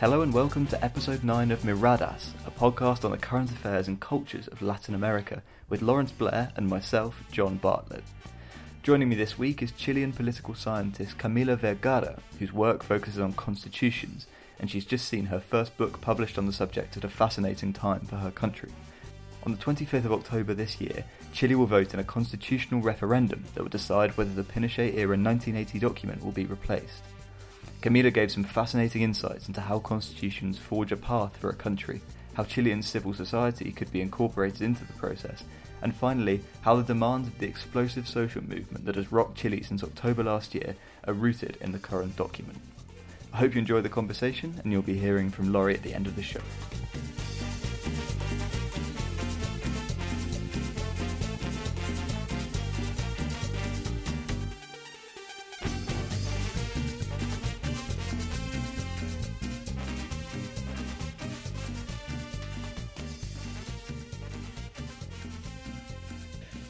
Hello and welcome to episode 9 of Miradas, a podcast on the current affairs and cultures of Latin America with Lawrence Blair and myself, John Bartlett. Joining me this week is Chilean political scientist Camila Vergara, whose work focuses on constitutions, and she's just seen her first book published on the subject at a fascinating time for her country. On the 25th of October this year, Chile will vote in a constitutional referendum that will decide whether the Pinochet era 1980 document will be replaced. Camila gave some fascinating insights into how constitutions forge a path for a country, how Chilean civil society could be incorporated into the process, and finally, how the demands of the explosive social movement that has rocked Chile since October last year are rooted in the current document. I hope you enjoy the conversation, and you'll be hearing from Laurie at the end of the show.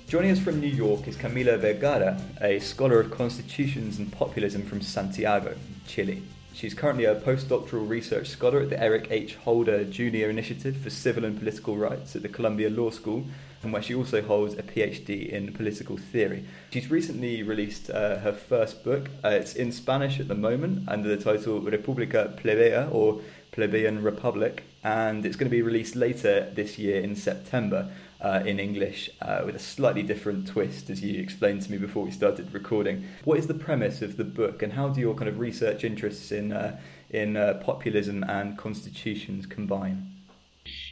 Joining us from New York is Camila Vergara, a scholar of constitutions and populism from Santiago, Chile. She's currently a postdoctoral research scholar at the Eric H. Holder Jr. Initiative for Civil and Political Rights at the Columbia Law School, and where she also holds a PhD in political theory. She's recently released uh, her first book. Uh, it's in Spanish at the moment under the title República Plebeya or Plebeian Republic, and it's going to be released later this year in September uh, in English uh, with a slightly different twist, as you explained to me before we started recording. What is the premise of the book, and how do your kind of research interests in uh, in uh, populism and constitutions combine?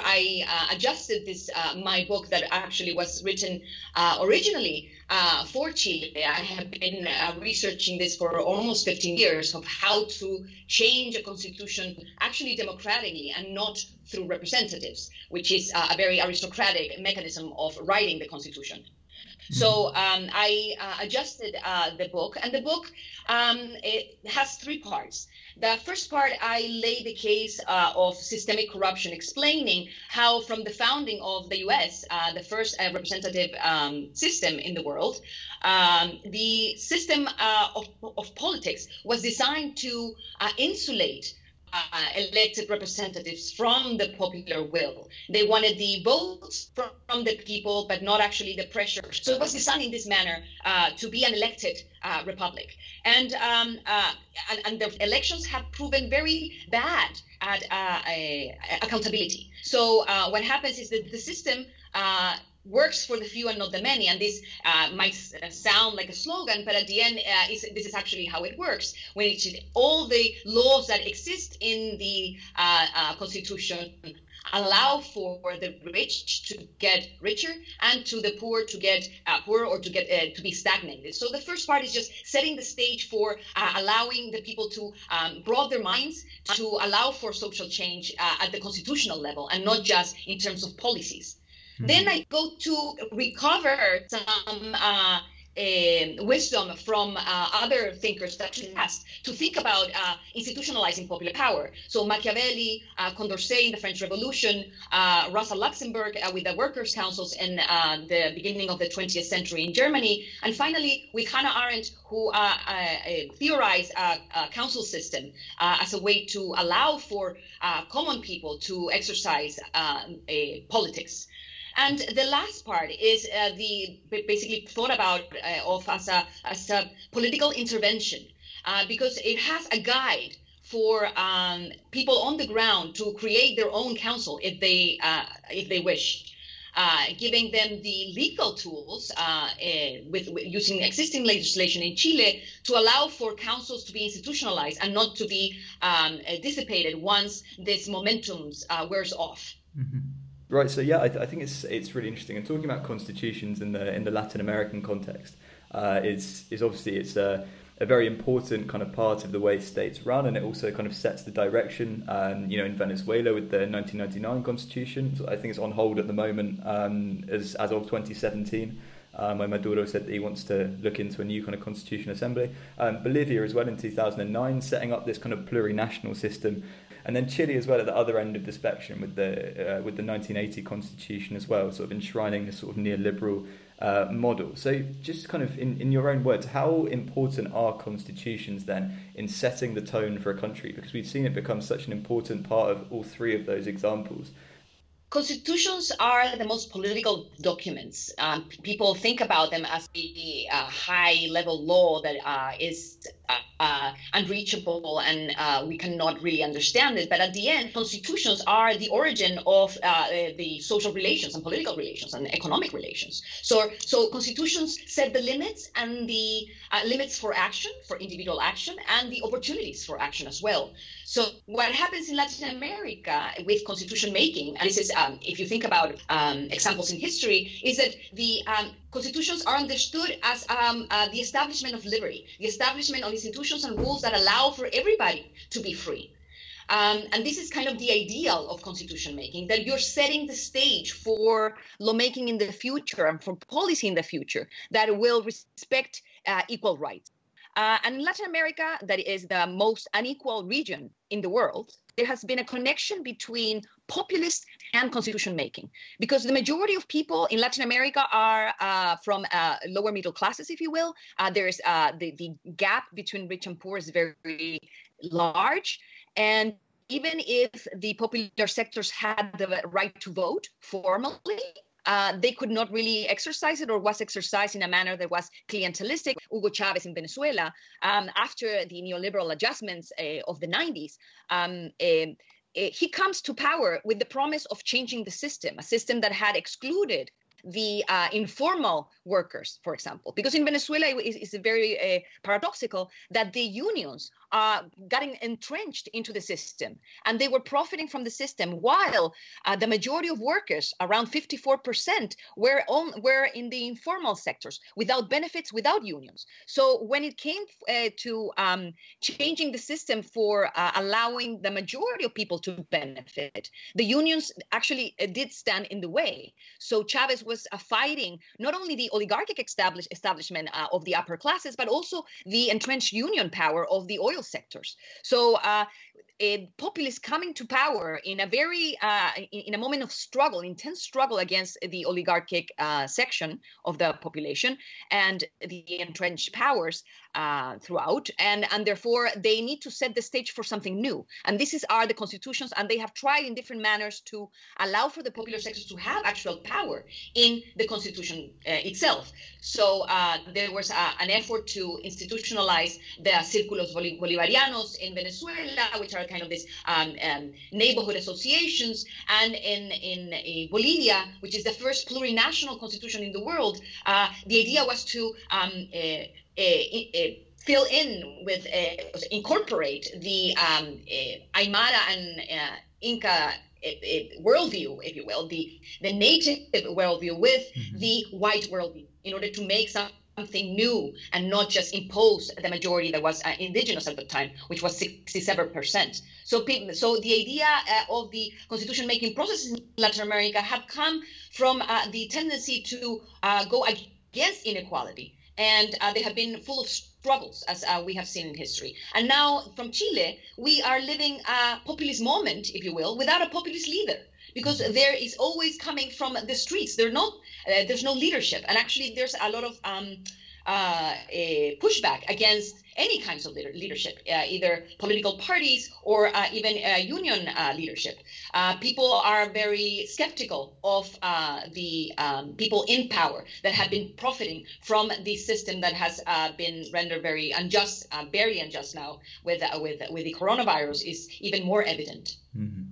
I uh, adjusted this uh, my book that actually was written uh, originally uh, for Chile. I have been uh, researching this for almost 15 years of how to change a constitution actually democratically and not through representatives, which is uh, a very aristocratic mechanism of writing the constitution. So um, I uh, adjusted uh, the book, and the book um, it has three parts. The first part, I lay the case uh, of systemic corruption, explaining how, from the founding of the U.S., uh, the first uh, representative um, system in the world, um, the system uh, of, of, politics was designed to insulate uh, elected representatives from the popular will. They wanted the votes from, from, the people, but not actually the pressure. So it was designed in this manner uh, to be an elected uh, republic. And, um, uh, and, and the elections have proven very bad at uh, accountability. So uh, what happens is that the system works for the few and not the many. And this uh, might uh, sound like a slogan, but at the end, uh, this is actually how it works. When all the laws that exist in the uh, uh, Constitution allow for the rich to get richer and to the poor to get uh, poorer or to get to be stagnated. So the first part is just setting the stage for allowing the people to um, broaden their minds, to allow for social change at the constitutional level and not just in terms of policies. Mm-hmm. Then I go to recover some uh, uh, wisdom from uh, other thinkers that past to think about uh, institutionalizing popular power. So Machiavelli, uh, Condorcet in the French Revolution, uh, Rosa Luxemburg uh, with the workers' councils in the beginning of the 20th century in Germany, and finally with Hannah Arendt, who theorized a, council system as a way to allow for common people to exercise politics. And the last part is uh, the basically thought about uh, of as a, as a political intervention uh, because it has a guide for um, people on the ground to create their own council if they uh, if they wish. Uh, giving them the legal tools uh, eh, with, with, using existing legislation in Chile to allow for councils to be institutionalized and not to be um, dissipated once this momentum uh, wears off. Mm-hmm. Right. So yeah, I, th- I, think it's it's really interesting. And talking about constitutions in the in the Latin American context uh, is is obviously it's a, a very important kind of part of the way states run, and it also kind of sets the direction. Um, you know, in Venezuela with the 1999 constitution, I think it's on hold at the moment um, as as of 2017. Um, where Maduro said that he wants to look into a new kind of constitution assembly. Um, Bolivia as well in 2009, setting up this kind of plurinational system and then Chile as well at the other end of the spectrum with the uh, with the 1980 constitution as well, sort of enshrining this sort of neoliberal uh, model. So, just kind of in, in your own words, how important are constitutions then in setting the tone for a country? Because we've seen it become such an important part of all three of those examples. Constitutions are the most political documents. Um, people think about them as the uh, high level law that uh, is uh, unreachable and uh, we cannot really understand it. But at the end, constitutions are the origin of uh, the social relations and political relations and economic relations. So, so constitutions set the limits and the uh, limits for action, for individual action, and the opportunities for action as well. So, what happens in Latin America with constitution making, and this is, um, if you think about um, examples in history, is that the um, constitutions are understood as um, uh, the establishment of liberty, the establishment of institutions and rules that allow for everybody to be free. Um, and this is kind of the ideal of constitution making that you're setting the stage for lawmaking in the future and for policy in the future that will respect uh, equal rights. Uh, and in Latin America, that is the most unequal region in the world, there has been a connection between populist and constitution making because the majority of people in Latin America are uh, from uh, lower middle classes, if you will. Uh, there's uh, the, the gap between rich and poor is very large. And even if the popular sectors had the right to vote formally, uh, they could not really exercise it or was exercised in a manner that was clientelistic. Hugo Chavez in Venezuela, um, after the neoliberal adjustments uh, of the 90s, um, uh, he comes to power with the promise of changing the system, a system that had excluded the uh, informal workers, for example, because in Venezuela it's, it's very uh, paradoxical that the unions uh, getting entrenched into the system. And they were profiting from the system while uh, the majority of workers around 54% were on were in the informal sectors without benefits without unions. So when it came uh, to um, changing the system for uh, allowing the majority of people to benefit the unions actually uh, did stand in the way. So chavez was uh, fighting not only the oligarchic establish- establishment of the upper classes but also the entrenched union power of the oil oil sectors. So uh, a populist coming to power in a very uh, in, a moment of struggle, intense struggle against the oligarchic uh, section of the population and the entrenched powers uh, throughout, and and therefore they need to set the stage for something new. And this is are the constitutions, and they have tried in different manners to allow for the popular sectors to have actual power in the constitution uh, itself. So uh, there was uh, an effort to institutionalize the círculos bolivarianos in Venezuela, which are kind of these um, um, neighborhood associations. And in, in uh, Bolivia, which is the first plurinational constitution in the world, uh, the idea was to um, uh, uh, fill in with, incorporate the um, Aymara and Inca worldview, if you will, the, the native worldview with mm-hmm. the white worldview in order to make some something new and not just impose the majority that was uh, indigenous at the time, which was 67%. So, so the idea uh, of the constitution making process in Latin America had come from uh, the tendency to uh, go against inequality. And uh, they have been full of struggles, as uh, we have seen in history. And now from Chile, we are living a populist moment, if you will, without a populist leader because there is always coming from the streets. They're not uh, there's no leadership, and actually there's a lot of um, uh, pushback against any kinds of leadership, uh, either political parties or uh, even uh, union uh, leadership. people are very skeptical of the um, people in power that have been profiting from the system that has been rendered very unjust, very unjust now with with with the coronavirus is even more evident. Mm-hmm.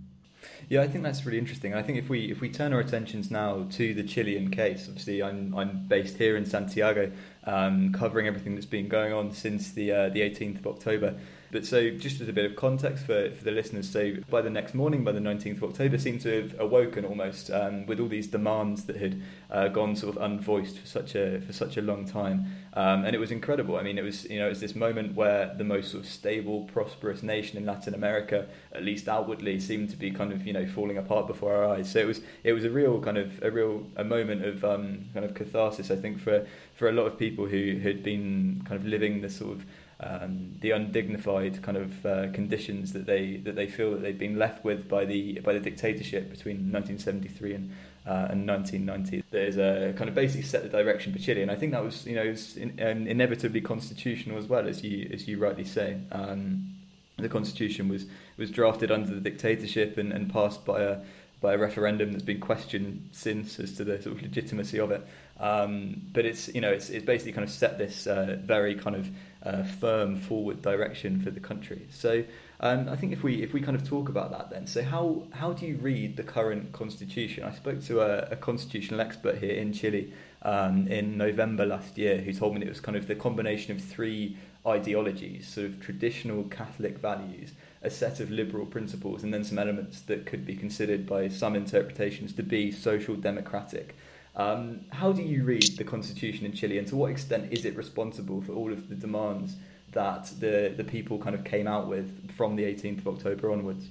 Yeah, I think that's really interesting. I think if we if we turn our attentions now to the Chilean case, obviously I'm I'm based here in Santiago, um, covering everything that's been going on since the uh, the 18th of October. But so, just as a bit of context for, for the listeners, so by the next morning, by the 19th of October, seemed to have awoken almost um, with all these demands that had uh, gone sort of unvoiced for such a for such a long time, um, and it was incredible. I mean, it was you know it was this moment where the most sort of stable, prosperous nation in Latin America, at least outwardly, seemed to be kind of you know falling apart before our eyes. So it was it was a real kind of a real a moment of um, kind of catharsis, I think, for for a lot of people who had been kind of living this sort of um, the undignified kind of uh, conditions that they that they feel that they've been left with by the by the dictatorship between 1973 and uh, and 1990. There's a kind of basically set the direction for Chile, and I think that was you know was in, um, inevitably constitutional as well as you as you rightly say. Um, the constitution was was drafted under the dictatorship and, and passed by a by a referendum that's been questioned since as to the sort of legitimacy of it. Um, but it's you know it's it's basically kind of set this uh, very kind of uh, firm forward direction for the country. So um, I think if we if we kind of talk about that then, so how how do you read the current constitution? I spoke to a, a constitutional expert here in Chile um, in November last year who told me it was kind of the combination of three ideologies, sort of traditional Catholic values, a set of liberal principles, and then some elements that could be considered by some interpretations to be social democratic. Um, how do you read the constitution in Chile, and to what extent is it responsible for all of the demands that the, the people kind of came out with from the 18th of October onwards?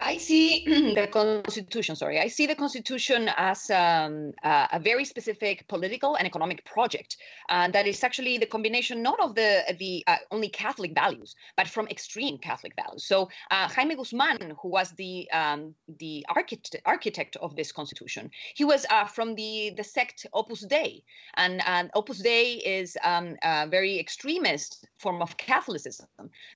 I see the Constitution, sorry, I see the Constitution as um, uh, a very specific political and economic project uh, that is actually the combination not of the the uh, only Catholic values, but from extreme Catholic values. So uh, Jaime Guzman, who was the um, the architect architect of this Constitution, he was uh, from the the sect Opus Dei, and Opus Dei is um, a very extremist form of Catholicism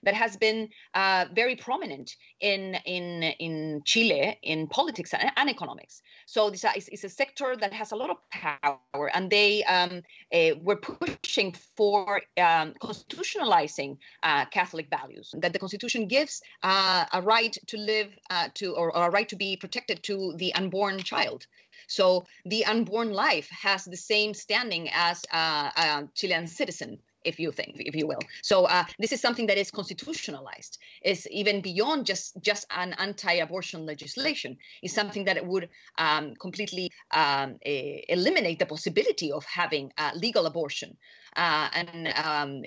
that has been uh, very prominent in in in Chile in politics and, and economics. So this is, a sector that has a lot of power, and they um, uh, were pushing for um, constitutionalizing uh, Catholic values. That the Constitution gives uh, a right to live uh, to, or, or a right to be protected to the unborn child. So the unborn life has the same standing as a Chilean citizen if you think, if you will. So uh, this is something that is constitutionalized. Is even beyond just just an anti-abortion legislation. Is something that would um, completely um, eliminate the possibility of having uh, legal abortion. Uh, and um,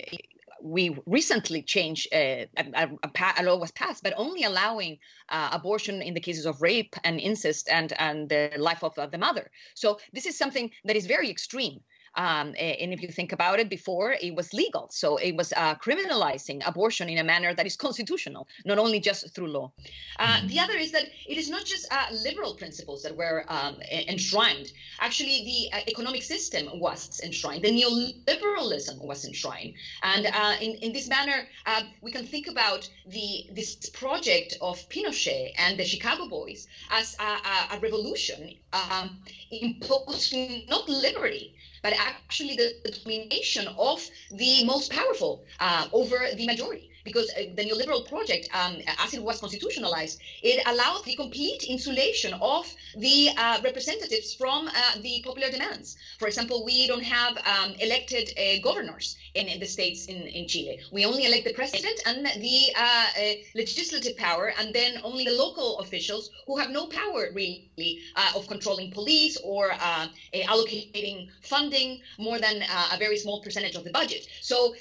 we recently changed uh, a, a, a, law was passed, but only allowing uh, abortion in the cases of rape and incest and and the life of the mother. So this is something that is very extreme. Um, and if you think about it, before it was legal. So it was uh, criminalizing abortion in a manner that is constitutional, not only just through law. Uh, mm-hmm. the other is that it is not just uh, liberal principles that were um, enshrined. Actually, the uh, economic system was enshrined, the neoliberalism was enshrined. And uh, in, in this manner, uh, we can think about the this project of Pinochet and the Chicago Boys as a, a, a revolution um, imposing not liberty, but actually the, domination of the most powerful uh, over the majority because uh, the neoliberal project, um, as it was constitutionalized, it allowed the complete insulation of the uh, representatives from uh, the popular demands. For example, we don't have um, elected uh, governors in, in, the states in, in Chile. We only elect the president and the uh, uh, legislative power, and then only the local officials who have no power really of controlling police or allocating funding more than a very small percentage of the budget. So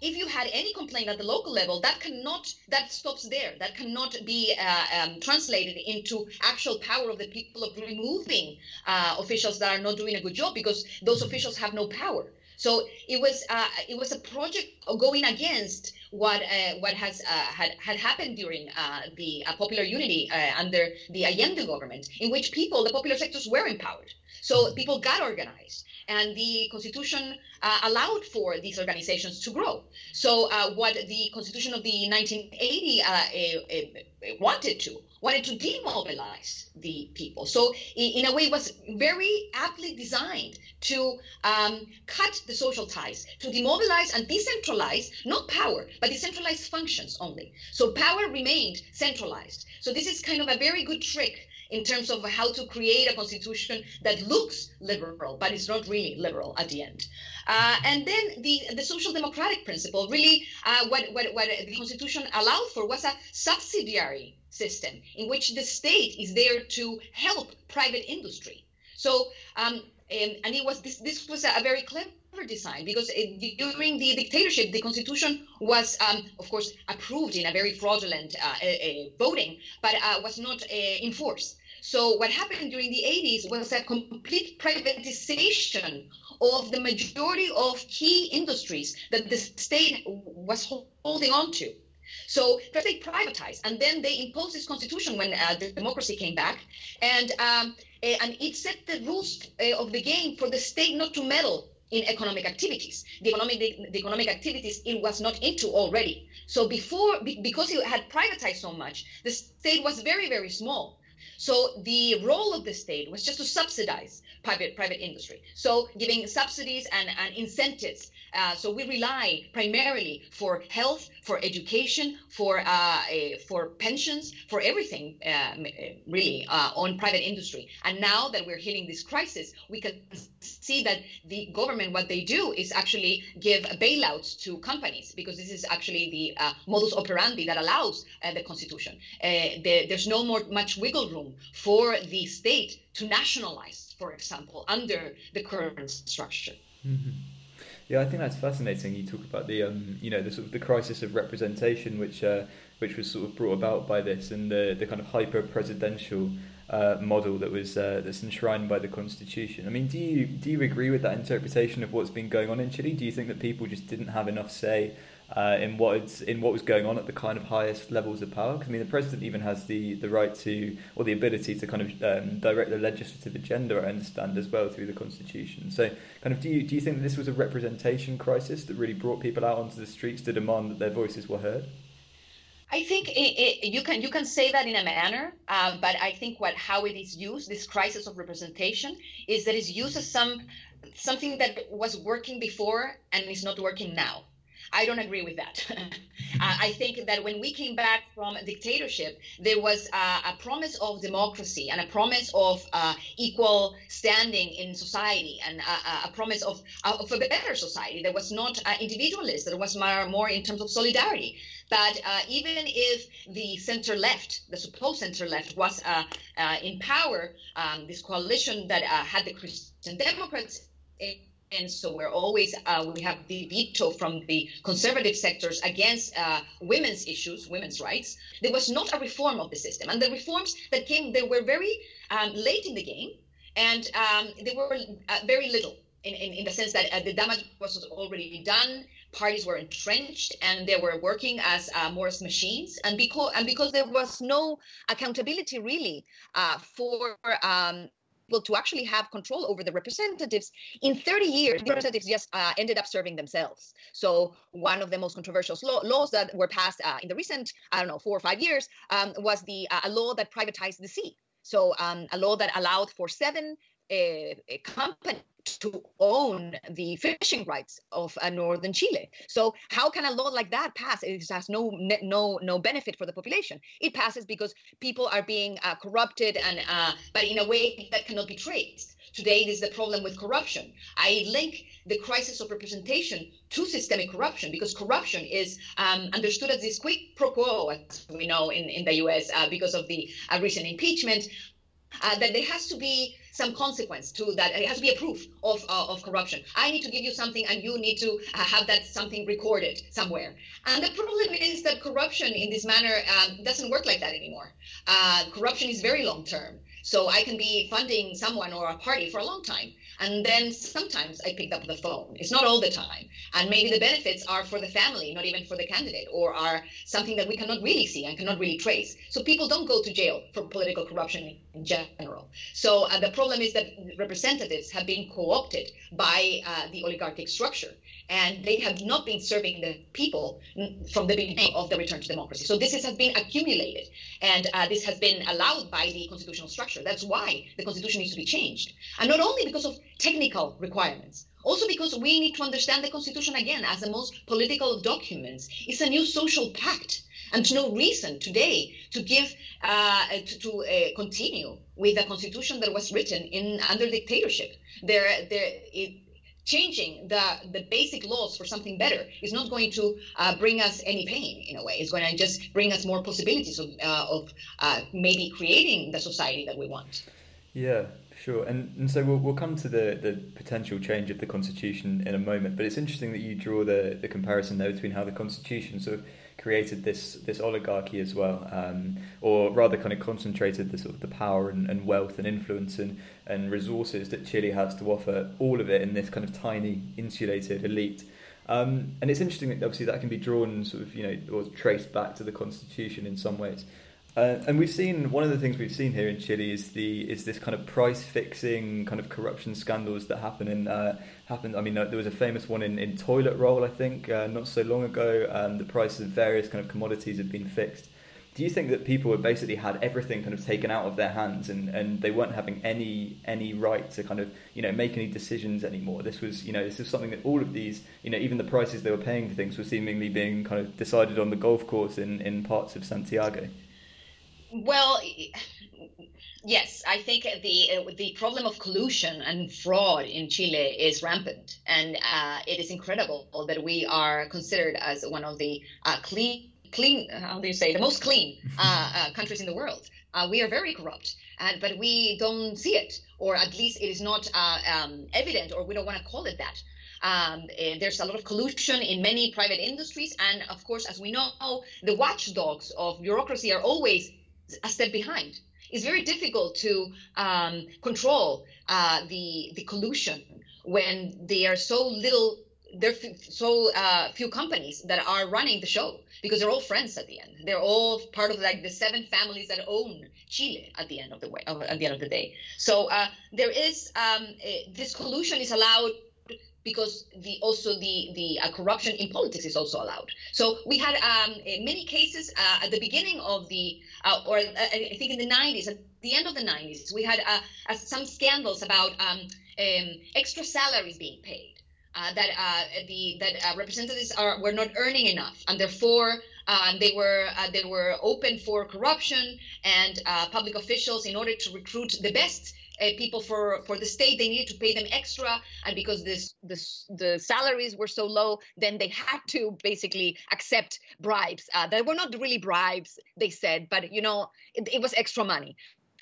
if you had any complaint at the local level, that cannot, that stops there. That cannot be uh, um, translated into actual power of the people of removing uh, officials that are not doing a good job because those officials have no power. So it was uh, it was a project going against what uh, what has uh, had had happened during uh, the popular unity under the Allende government, in which people, the popular sectors, were empowered. So people got organized and the constitution uh, allowed for these organizations to grow. So uh, what the constitution of the 1980 uh, eh, eh, wanted to wanted to demobilize the people. So in, a way, it was very aptly designed to um, cut the social ties, to demobilize and decentralize not power, but decentralized functions only. So power remained centralized. So this is kind of a very good trick in terms of how to create a constitution that looks liberal, but is not really liberal at the end. Uh, and then the, the social democratic principle, really, uh, what, what, what the constitution allowed for was a subsidiary system in which the state is there to help private industry. So, um, and, and it was this, this was a very clever design because it, during the dictatorship, the constitution was, um, of course, approved in a very fraudulent uh, voting, but uh, was not uh, enforced. So what happened during the 80s was a complete privatization of the majority of key industries that the state was holding on to. So they privatized, and then they imposed this constitution when uh, the democracy came back, and um, eh, and it set the rules uh, of the game for the state not to meddle in economic activities. The economic the, the, economic activities it was not into already. So before because it had privatized so much, the state was very very small. So the role of the state was just to subsidize private private industry. So giving subsidies and, and incentives uh, so we rely primarily for health, for education, for uh, for pensions, for everything uh, really uh, on private industry. And now that we're hitting this crisis, we can see that the government, what they do is actually give bailouts to companies because this is actually the uh, modus operandi that allows the Constitution. The, there's no more much wiggle room for the state to nationalize, for example, under the current structure. Mm-hmm. Yeah, I think that's fascinating. You talk about the um, you know the sort of the crisis of representation, which uh, which was sort of brought about by this, and the the kind of hyper presidential uh, model that was uh, that's enshrined by the constitution. I mean, do you do you agree with that interpretation of what's been going on in Chile? Do you think that people just didn't have enough say uh, in what in what was going on at the kind of highest levels of power. Because I mean, the president even has the, the right to or the ability to kind of um, direct the legislative agenda. I understand as well through the constitution. So, kind of, do you do you think that this was a representation crisis that really brought people out onto the streets to demand that their voices were heard? I think it, it, you can you can say that in a manner, uh, but I think what how it is used, this crisis of representation, is that it's used as some something that was working before and is not working now. I don't agree with that. uh, I think that when we came back from dictatorship, there was uh, a promise of democracy and a promise of uh, equal standing in society and a, a promise of, uh, of a better society that was not uh, individualist, that was more, more in terms of solidarity. But uh, even if the center left, the supposed center left, was in power, um, this coalition that had the Christian Democrats and so we're always uh, we have the veto from the conservative sectors against uh, women's issues women's rights. There was not a reform of the system. And the reforms that came they were very um, late in the game. And um, they were uh, very little in, in, in, the sense that uh, the damage was already done. Parties were entrenched and they were working as uh, machines. And because and because there was no accountability really uh, for um, able to actually have control over the representatives. In 30 years, the representatives just uh, ended up serving themselves. So one of the most controversial law, laws that were passed uh, in the recent, I don't know, four or five years um, was the uh, a law that privatized the sea. So um, a law that allowed for seven uh, companies to own the fishing rights of uh, northern Chile. So how can a law like that pass? It has no no no benefit for the population. It passes because people are being uh, corrupted and uh, but in a way that cannot be traced. Today, this is the problem with corruption. I link the crisis of representation to systemic corruption because corruption is um, understood as this quid pro quo, as we know in, in the US, uh, because of the uh, recent impeachment, uh, that there has to be some consequence to that. It has to be a proof of, uh, of corruption. I need to give you something and you need to uh, have that something recorded somewhere. And the problem is that corruption in this manner um, doesn't work like that anymore. Uh, corruption is very long term. So I can be funding someone or a party for a long time. And then sometimes I pick up the phone. It's not all the time. And maybe the benefits are for the family, not even for the candidate, or are something that we cannot really see and cannot really trace. So people don't go to jail for political corruption in general. So uh, the problem is that representatives have been co opted by uh, the oligarchic structure and they have not been serving the people from the beginning of the return to democracy. So this has been accumulated, and uh, this has been allowed by the constitutional structure. That's why the constitution needs to be changed, and not only because of technical requirements. Also, because we need to understand the Constitution again as the most political document. It's a new social pact and no reason today to give uh, to, to uh, continue with a constitution that was written in under dictatorship. There, there, it, changing the the basic laws for something better is not going to uh, bring us any pain in a way. It's going to just bring us more possibilities of uh, of uh, maybe creating the society that we want. Yeah, sure. And and so we'll we'll come to the the potential change of the constitution in a moment. But it's interesting that you draw the the comparison there between how the constitution sort of created this this oligarchy as well, um, or rather, kind of concentrated the sort of the power and, and wealth and influence and, and resources that Chile has to offer. All of it in this kind of tiny, insulated elite. Um, and it's interesting that obviously that can be drawn sort of you know or traced back to the constitution in some ways. Uh, and we've seen one of the things we've seen here in Chile is the is this kind of price fixing kind of corruption scandals that happen in uh, happened. I mean, uh, there was a famous one in, in toilet roll, I think, uh, not so long ago. Um, the prices of various kind of commodities have been fixed. Do you think that people had basically had everything kind of taken out of their hands and, and they weren't having any any right to kind of you know make any decisions anymore? This was you know this is something that all of these you know even the prices they were paying for things were seemingly being kind of decided on the golf course in, in parts of Santiago. Well, yes, I think the the problem of collusion and fraud in Chile is rampant, and uh, it is incredible that we are considered as one of the uh, clean clean how do you say the most clean uh, uh countries in the world. Uh, we are very corrupt, and but we don't see it, or at least it is not uh, um, evident, or we don't want to call it that. Um, eh, there's a lot of collusion in many private industries, and of course, as we know, the watchdogs of bureaucracy are always a step behind. It's very difficult to um, control uh, the the collusion when there are so little there are so uh, few companies that are running the show because they're all friends at the end. They're all part of like the seven families that own Chile at the end of the way at the end of the day. So uh, there is um, this collusion is allowed because the also the the uh, corruption in politics is also allowed. So we had um, many cases uh, at the beginning of the uh, or uh, I think in the 90s, at the end of the 90s, we had uh, uh, some scandals about um, um, extra salaries being paid. that the that representatives are were not earning enough, and therefore um, they were they were open for corruption and public officials in order to recruit the best uh, people for for the state they needed to pay them extra. And because this this the salaries were so low then they had to basically accept bribes. Uh, that were not really bribes they said but you know it, it was extra money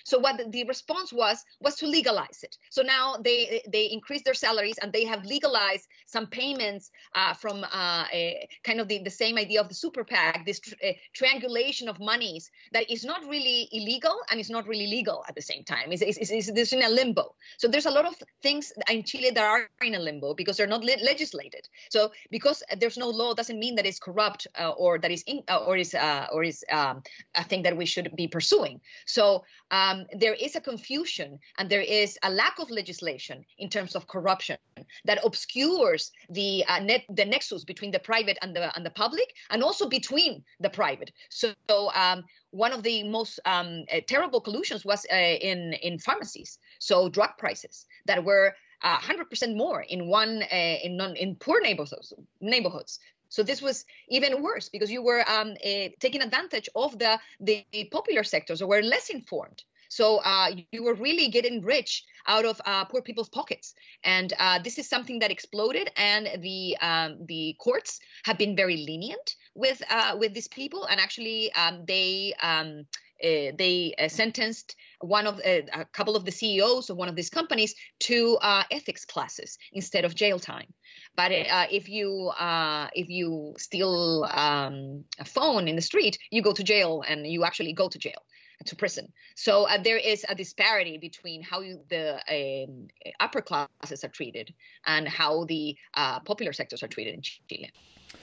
so what the, response was was to legalize it. So now they they increase their salaries and they have legalized some payments uh, from uh, a, kind of the, the same idea of the super PAC, this tr- triangulation of monies that is not really illegal and it's not really legal at the same time. It's, it's, it's, it's in a limbo. So there's a lot of things in Chile that are in a limbo because they're not le- legislated. So because there's no law doesn't mean that it's corrupt uh, or that is in, uh, or is uh, or is um, a thing that we should be pursuing. So um, there is a confusion and there is a lack of legislation in terms of corruption that obscures the uh, net, the nexus between the private and the and the public, and also between the private. So. Um, one of the most um, uh, terrible collusions was uh, in in pharmacies. So drug prices that were uh, 100% more in one uh, in non, in poor neighborhoods neighborhoods so this was even worse because you were um, uh, taking advantage of the, the popular sectors who were less informed. So uh, you were really getting rich out of uh, poor people's pockets, and uh, this is something that exploded. And the um, the courts have been very lenient with uh, with these people, and actually um, they um, uh, they uh, sentenced one of uh, a couple of the CEOs of one of these companies to ethics classes instead of jail time. But uh, if you uh, if you steal um, a phone in the street, you go to jail, and you actually go to jail to prison. So uh, there is a disparity between how you, the um, upper classes are treated and how the uh, popular sectors are treated in Chile.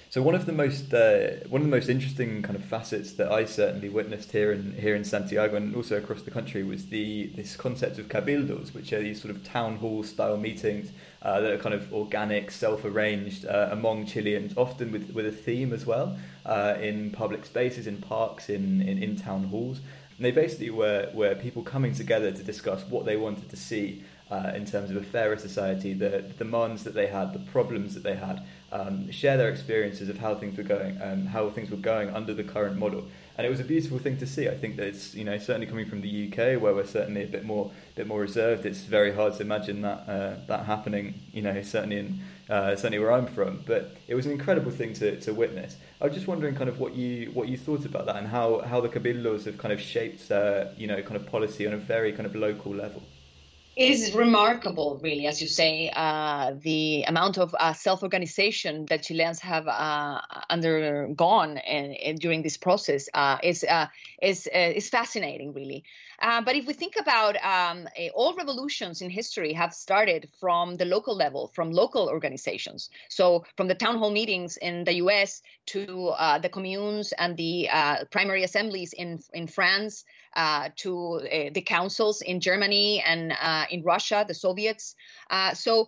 So one of the most uh, one of the most interesting kind of facets that I certainly witnessed here in here in Santiago and also across the country was the this concept of cabildos, which are these sort of town hall style meetings uh, that are kind of organic, self-arranged uh, among Chileans, often with, with a theme as well, uh, in public spaces, in parks, in, in, in town halls. And they basically were, were people coming together to discuss what they wanted to see uh, in terms of a fairer society, the, the, demands that they had, the problems that they had, um, share their experiences of how things were going, um, how things were going under the current model and it was a beautiful thing to see. I think that it's you know certainly coming from the UK where we're certainly a bit more bit more reserved. It's very hard to imagine that uh, that happening. You know certainly in uh, certainly where I'm from, but it was an incredible thing to, to witness. I was just wondering kind of what you what you thought about that and how how the cabildos have kind of shaped uh, you know kind of policy on a very kind of local level. Is remarkable, really, as you say, uh, the amount of uh, self-organization that Chileans have uh, undergone in, during this process uh, is uh, is uh, is fascinating, really. but if we think about um, all revolutions in history have started from the local level, from local organizations. So from the town hall meetings in the U.S. to the communes and the primary assemblies in in France uh, to uh, the councils in Germany and uh, in Russia, the Soviets. Uh, so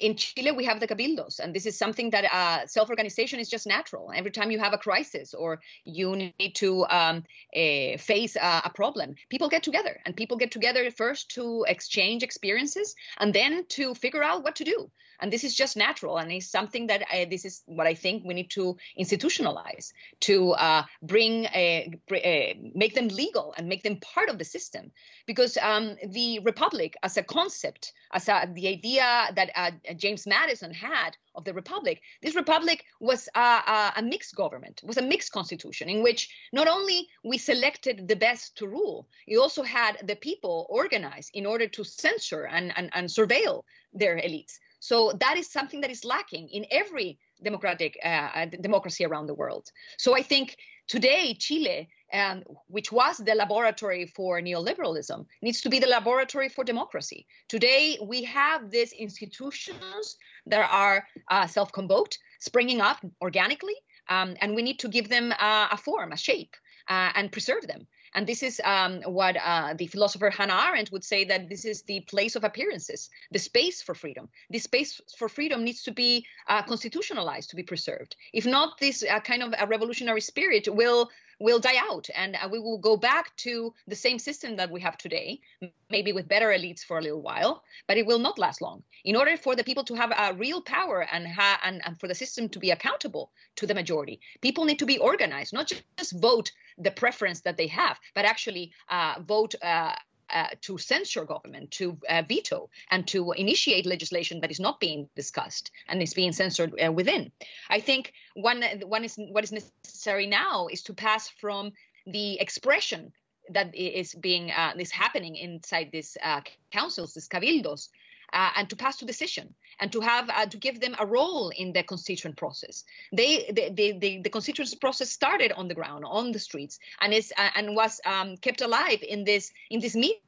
in Chile, we have the cabildos, and this is something that uh, self-organization is just natural. Every time you have a crisis or you need to um, face a, problem, people get together, and people get together first to exchange experiences, and then to figure out what to do and this is just natural and it's something that I, this is what i think we need to institutionalize to uh, bring a, a, make them legal and make them part of the system. Because um, the republic as a concept as a, the idea that uh, james madison had of the republic this republic was a, a, mixed government was a mixed constitution in which not only we selected the best to rule you also had the people organized in order to censor and, and, and surveil their elites so that is something that is lacking in every democratic uh, uh, democracy around the world. So I think today Chile, um, which was the laboratory for neoliberalism, needs to be the laboratory for democracy. Today we have these institutions that are uh, self-convoked, springing up organically, um, and we need to give them uh, a form, a shape, uh, and preserve them. And this is um, what uh, the philosopher Hannah Arendt would say that this is the place of appearances, the space for freedom. This space for freedom needs to be uh, constitutionalized to be preserved. If not, this uh, kind of a revolutionary spirit will will die out and uh, we will go back to the same system that we have today, maybe with better elites for a little while, but it will not last long. In order for the people to have a real power and, ha- and, and for the system to be accountable to the majority, people need to be organized, not just vote the preference that they have, but actually uh, vote uh, uh, to censure government, to uh, veto, and to initiate legislation that is not being discussed and is being censored uh, within. I think one one is what is necessary now is to pass from the expression that is being uh, is happening inside these uh, councils, these cabildos, uh, and to pass to decision and to have uh, to give them a role in the constituent process. They, they, they, they, the constituent process started on the ground, on the streets, and is uh, and was um, kept alive in this in these meetings,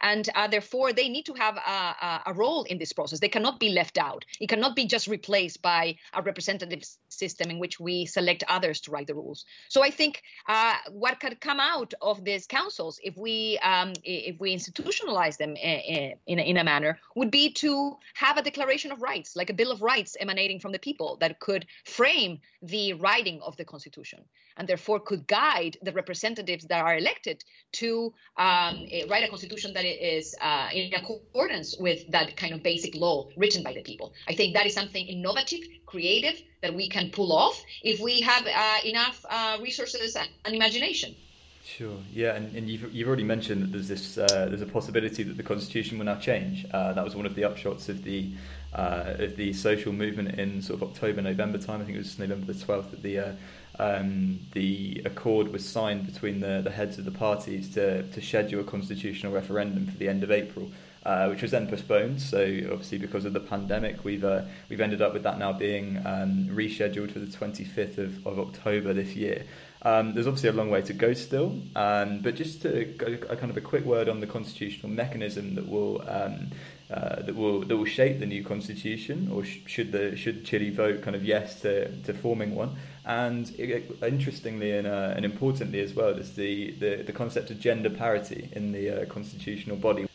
and uh, therefore they need to have a, a, role in this process. They cannot be left out. It cannot be just replaced by a representative system in which we select others to write the rules. So I think uh, what could come out of these councils, if we um, if we institutionalize them in, eh, eh, in, in a manner, would be to have a declaration of rights, like a Bill of Rights emanating from the people that could frame the writing of the Constitution and therefore could guide the representatives that are elected to um, eh, write a constitution that is uh, in accordance with that kind of basic law written by the people. I think that is something innovative, creative that we can pull off if we have uh, enough uh, resources and imagination. Sure. Yeah, and, and you've, you've already mentioned that there's this uh, there's a possibility that the constitution will now change. Uh, that was one of the upshots of the uh, of the social movement in sort of October November time. I think it was November the twelfth that the um, the accord was signed between the, the heads of the parties to to schedule a constitutional referendum for the end of April. Uh, which was then postponed. So obviously, because of the pandemic, we've uh, we've ended up with that now being um, rescheduled for the 25th of, of October this year. Um, there's obviously a long way to go still, um, but just to a kind of a quick word on the constitutional mechanism that will um, uh, that will that will shape the new constitution, or sh- should the should Chile vote kind of yes to, to forming one? And it, interestingly and, uh, and importantly as well, there's the, the, the concept of gender parity in the uh, constitutional body.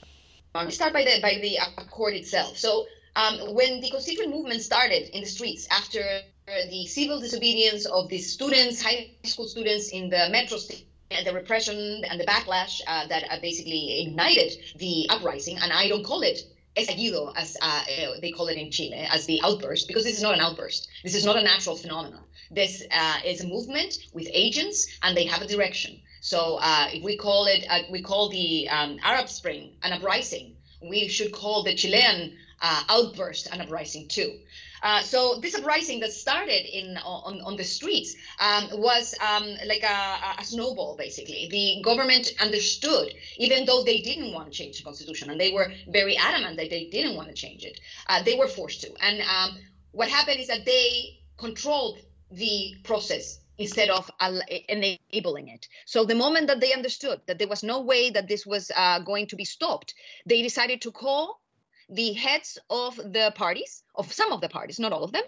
I'll start by the by the accord itself. So um, when the constituent movement started in the streets after the civil disobedience of the students, high school students in the metro state, and the repression and the backlash uh, that uh, basically ignited the uprising. And I don't call it estallido, as uh, they call it in Chile, as the outburst, because this is not an outburst. This is not a natural phenomenon. This uh, is a movement with agents, and they have a direction. So uh, if we call it, uh, we call the um, Arab Spring an uprising, we should call the Chilean uh, outburst an uprising too. Uh, so this uprising that started in on, on the streets um, was um, like a, a, snowball, basically. The government understood, even though they didn't want to change the constitution, and they were very adamant that they didn't want to change it, uh, they were forced to. And um, what happened is that they controlled the process instead of enabling it. So the moment that they understood that there was no way that this was uh, going to be stopped, they decided to call the heads of the parties, of some of the parties, not all of them,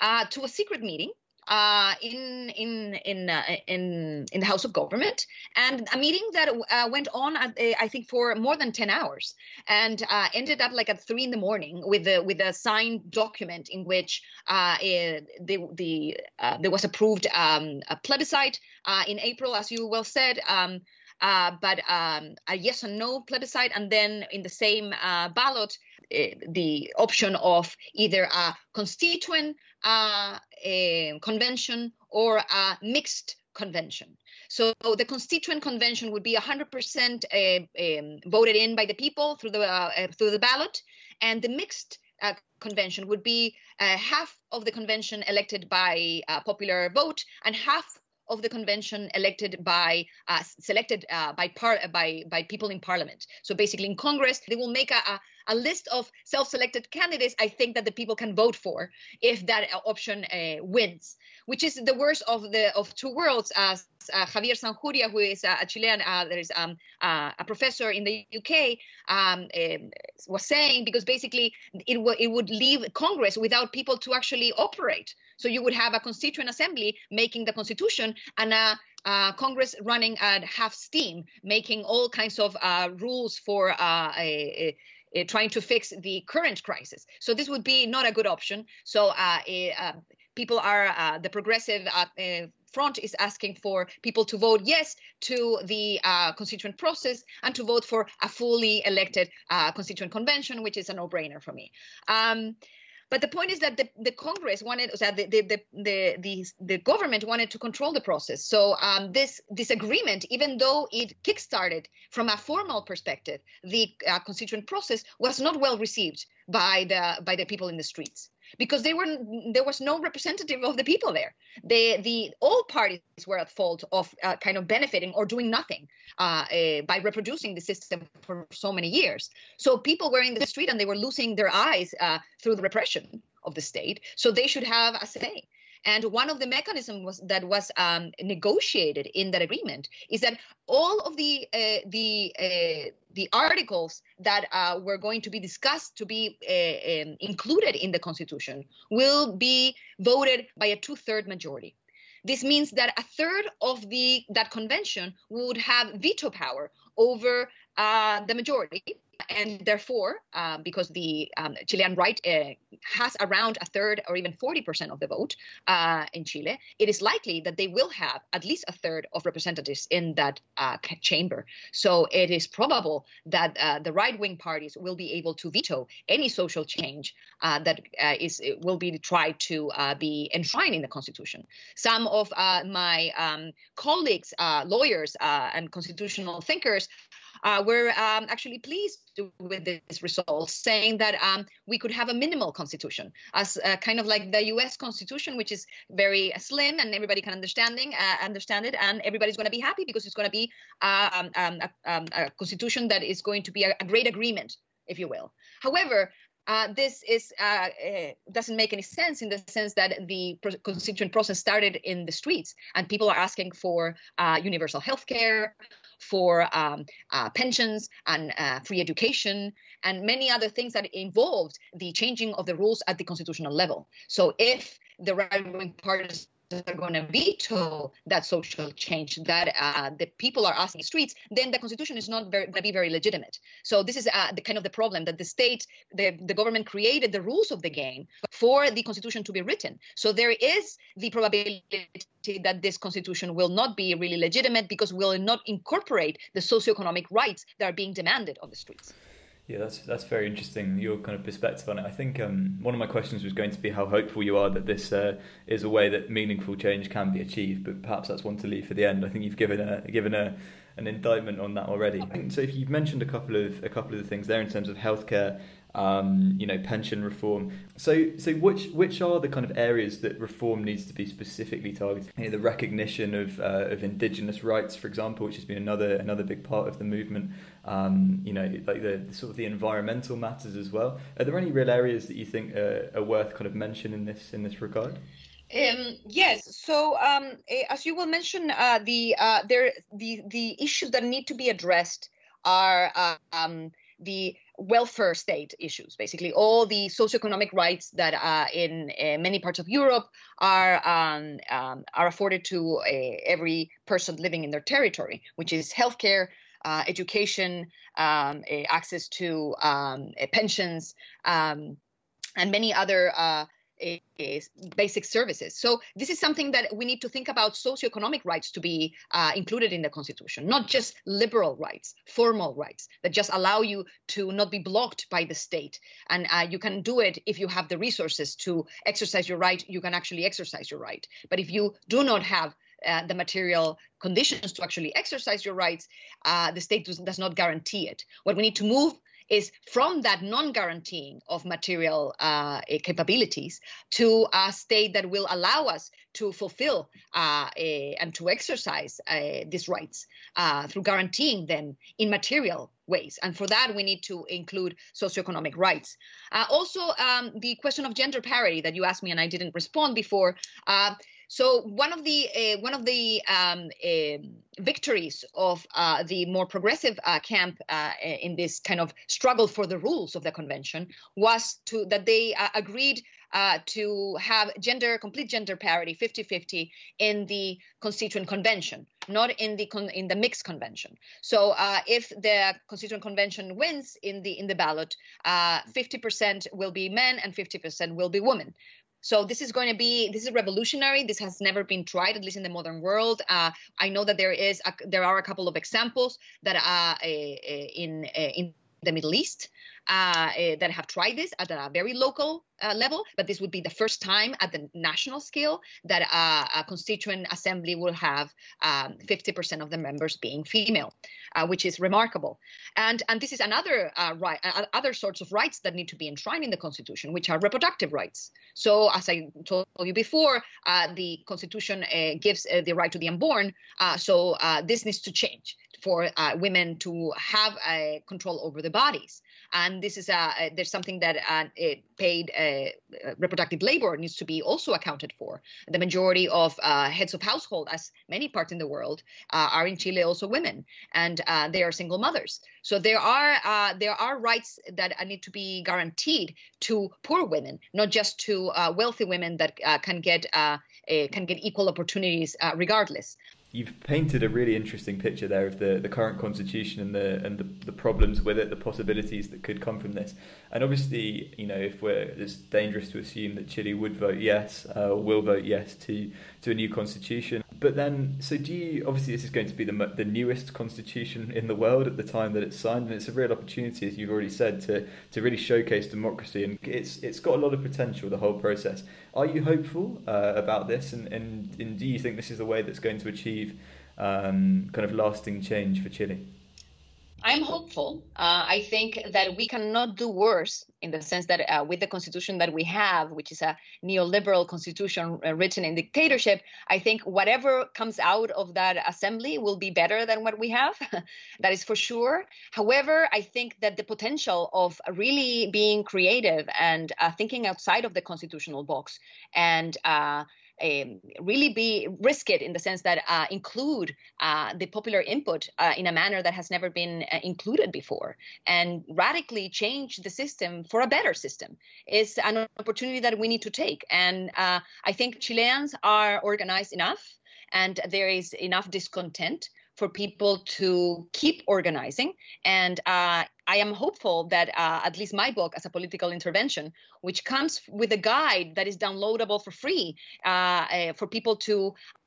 uh, to a secret meeting uh, in in in uh, in in the House of Government, and a meeting that uh, went on, uh, I think, for more than ten hours, and uh, ended up like at three in the morning with with a signed document in which uh, eh, the the there was approved um, a plebiscite in April, as you well said. Um, but um, a yes or no plebiscite, and then in the same ballot, the option of either a constituent uh, a convention or a mixed convention. So the constituent convention would be 100% uh, um, voted in by the people through the uh, through the ballot, and the mixed uh, convention would be uh, half of the convention elected by popular vote and half of the convention elected by uh, selected uh, by par by by people in parliament. So basically, in Congress, they will make a, a a list of self-selected candidates i think that the people can vote for if that option uh, wins which is the worst of the of two worlds as uh, Javier Sajuria who is a, chilean uh, there is um, uh, a professor in the uk um, um, was saying because basically it, w- it would leave congress without people to actually operate. So you would have a constituent assembly making the constitution and a uh, Congress running at half steam, making all kinds of uh, rules for uh, a, uh, trying to fix the current crisis. So this would be not a good option. So uh, uh, people are uh, the progressive uh, uh, front is asking for people to vote yes to the constituent process and to vote for a fully elected constituent convention, which is a no-brainer for me. Um, but the point is that the, the Congress wanted, that the, the, the, the, the government wanted to control the process. So um, this, this agreement, even though it kickstarted from a formal perspective, the uh, constituent process was not well received by the, by the people in the streets because they were there was no representative of the people there. The the all parties were at fault of uh, kind of benefiting or doing nothing uh, uh, by reproducing the system for so many years. So people were in the street and they were losing their eyes uh, through the repression of the state. So they should have a say. And one of the mechanisms was, that was um, negotiated in that agreement is that all of the uh, the uh, the articles that uh, were going to be discussed to be uh, um, included in the constitution will be voted by a two-third majority. This means that a third of the that convention would have veto power over uh, the majority and therefore, uh, because the um, Chilean right uh, has around a third or even 40% of the vote uh, in Chile, it is likely that they will have at least a third of representatives in that chamber. So it is probable that the right wing parties will be able to veto any social change that is will be tried to be enshrined in the constitution. Some of my um, colleagues, lawyers, and constitutional thinkers uh, were um, actually pleased with this result, saying that um, we could have a minimal constitution, as uh, kind of like the U.S. Constitution, which is very slim and everybody can understanding uh, understand it, and everybody's going to be happy because it's going to be uh, um, um, a, um, a, constitution that is going to be a, a great agreement, if you will. However, uh, this is uh, uh, doesn't make any sense in the sense that the constituent process started in the streets and people are asking for uh, universal health care for um, uh, pensions and uh, free education and many other things that involved the changing of the rules at the constitutional level. So if the right wing parties are going to veto that social change that uh, the people are asking the streets, then the constitution is not going to be very legitimate. So this is uh, the kind of the problem that the state, the, the government created the rules of the game for the constitution to be written. So there is the probability that this constitution will not be really legitimate because will not incorporate the socioeconomic rights that are being demanded on the streets. Yeah, that's that's very interesting. Your kind of perspective on it. I think um, one of my questions was going to be how hopeful you are that this uh, is a way that meaningful change can be achieved. But perhaps that's one to leave for the end. I think you've given a given a an indictment on that already. So if you've mentioned a couple of a couple of the things there in terms of healthcare um, you know, pension reform. So, so which which are the kind of areas that reform needs to be specifically targeted? You know, the recognition of uh, of indigenous rights, for example, which has been another another big part of the movement. Um, you know, like the, the, sort of the environmental matters as well. Are there any real areas that you think are worth kind of mention in this in this regard? Um, yes. So, um, eh, as you will mention, uh, the uh, there the the issues that need to be addressed are uh, um, the welfare state issues, basically all the socioeconomic rights that uh, in uh, many parts of Europe are um, um, are afforded to uh, every person living in their territory, which is healthcare, uh, education, um, access to um, pensions, um, and many other basic services. So this is something that we need to think about socioeconomic rights to be uh, included in the constitution, not just liberal rights, formal rights that just allow you to not be blocked by the state. And uh, you can do it if you have the resources to exercise your right. You can actually exercise your right. But if you do not have uh, the material conditions to actually exercise your rights, uh, the state does, does, not guarantee it. What we need to move is from that non-guaranteeing of material uh, eh, capabilities to a state that will allow us to fulfill uh, a, and to exercise uh, these rights uh, through guaranteeing them in material ways. And for that, we need to include socioeconomic rights. Uh, also, um, the question of gender parity that you asked me and I didn't respond before. Uh, so one of the uh, one of the um, uh, victories of uh, the more progressive uh, camp uh, in this kind of struggle for the rules of the convention was to that they uh, agreed to have gender complete gender parity 50-50 in the constituent convention not in the con- in the mixed convention. So if the constituent convention wins in the in the ballot 50% will be men and 50% will be women so this is going to be this is revolutionary. This has never been tried, at least in the modern world. Uh, I know that there is a, there are a couple of examples that are uh, in in the Middle East uh, eh, that have tried this at a very local uh, level, but this would be the first time at the national scale that uh, a constituent assembly will have um, 50% of the members being female, uh, which is remarkable. And and this is another uh, right, uh, other sorts of rights that need to be enshrined in the constitution, which are reproductive rights. So as I told you before, the constitution gives the right to the unborn. so this needs to change for women to have control over their bodies and this is a, there's something that uh, paid uh, reproductive labor needs to be also accounted for. The majority of uh, heads of household, as many parts in the world, uh, are in Chile also women, and uh, they are single mothers. So there are uh, there are rights that need to be guaranteed to poor women, not just to wealthy women that can get can get equal opportunities regardless you've painted a really interesting picture there of the, the current constitution and the and the, the problems with it, the possibilities that could come from this. And obviously, you know, if we're it's dangerous to assume that Chile would vote yes, uh, will vote yes to to a new constitution. But then, so do you? Obviously, this is going to be the the newest constitution in the world at the time that it's signed, and it's a real opportunity, as you've already said, to to really showcase democracy, and it's it's got a lot of potential. The whole process. Are you hopeful uh, about this, and, and and do you think this is the way that's going to achieve um, kind of lasting change for Chile? I'm hopeful. Uh, I think that we cannot do worse in the sense that uh, with the constitution that we have, which is a neoliberal constitution uh, written in dictatorship, I think whatever comes out of that assembly will be better than what we have. that is for sure. However, I think that the potential of really being creative and uh, thinking outside of the constitutional box and uh, um, really be risk it in the sense that uh, include uh, the popular input uh, in a manner that has never been uh, included before. And radically change the system for a better system is an opportunity that we need to take. And uh, i think chileans are organized enough and there is enough discontent for people to keep organizing. And uh, I am hopeful that uh, at least my book, as a political intervention, which comes with a guide that is downloadable for free uh, uh for people to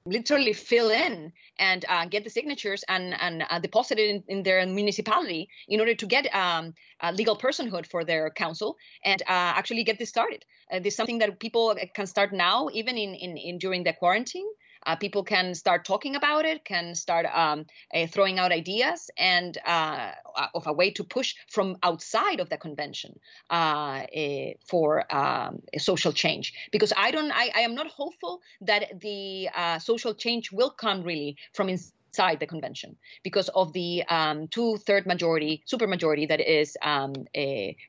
literally fill in and uh, get the signatures and, and uh, deposit it in, in, their municipality in order to get um, legal personhood for their council and actually get this started. this is something that people can start now, even in, in, in during the quarantine uh, people can start talking about it, can start um, uh, throwing out ideas and uh, of a way to push from outside of the convention uh, eh, for um, social change. Because I don't, I, I, am not hopeful that the uh, social change will come really from inside the convention because of the um, two-third majority, supermajority that is um,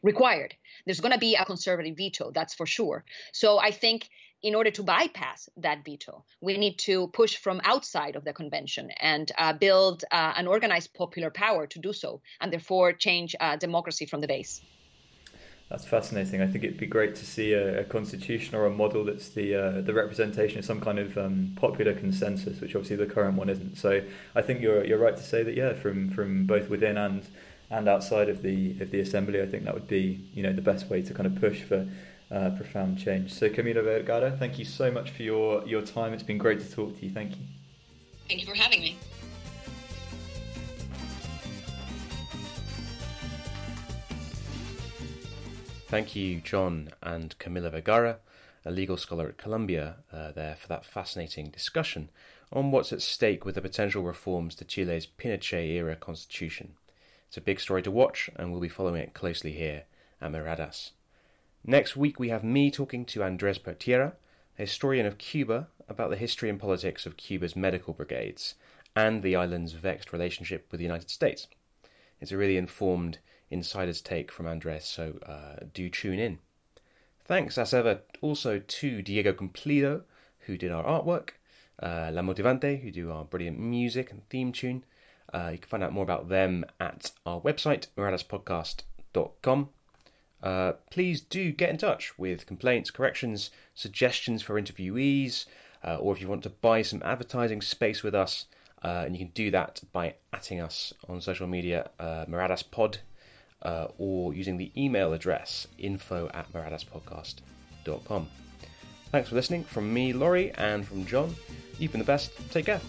required. There's going to be a conservative veto, that's for sure. So I think in order to bypass that veto, we need to push from outside of the convention and uh, build uh, an organized popular power to do so, and therefore change uh, democracy from the base. That's fascinating. I think it'd be great to see a, a constitution or a model that's the uh, the representation of some kind of um, popular consensus, which obviously the current one isn't. So I think you're you're right to say that yeah, from from both within and and outside of the of the assembly, I think that would be you know the best way to kind of push for uh, profound change. So Camila Vergara, thank you so much for your your time. It's been great to talk to you. Thank you. Thank you for having me. Thank you, John and Camila Vergara, a legal scholar at Columbia, uh, there for that fascinating discussion on what's at stake with the potential reforms to Chile's Pinochet era constitution. It's a big story to watch, and we'll be following it closely here at Miradas. Next week, we have me talking to Andres Pertierra, a historian of Cuba, about the history and politics of Cuba's medical brigades and the island's vexed relationship with the United States. It's a really informed insider's take from Andres, so uh, do tune in. Thanks, as ever, also to Diego Cumplido, who did our artwork, uh, La Motivante, who do our brilliant music and theme tune. Uh, you can find out more about them at our website, miradaspodcast.com. Uh, please do get in touch with complaints, corrections, suggestions for interviewees, uh, or if you want to buy some advertising space with us, uh, and you can do that by atting us on social media, uh, Miradaspod uh, or using the email address info at miradaspodcast.com. Thanks for listening from me, Laurie, and from John. You've been the best. Take care.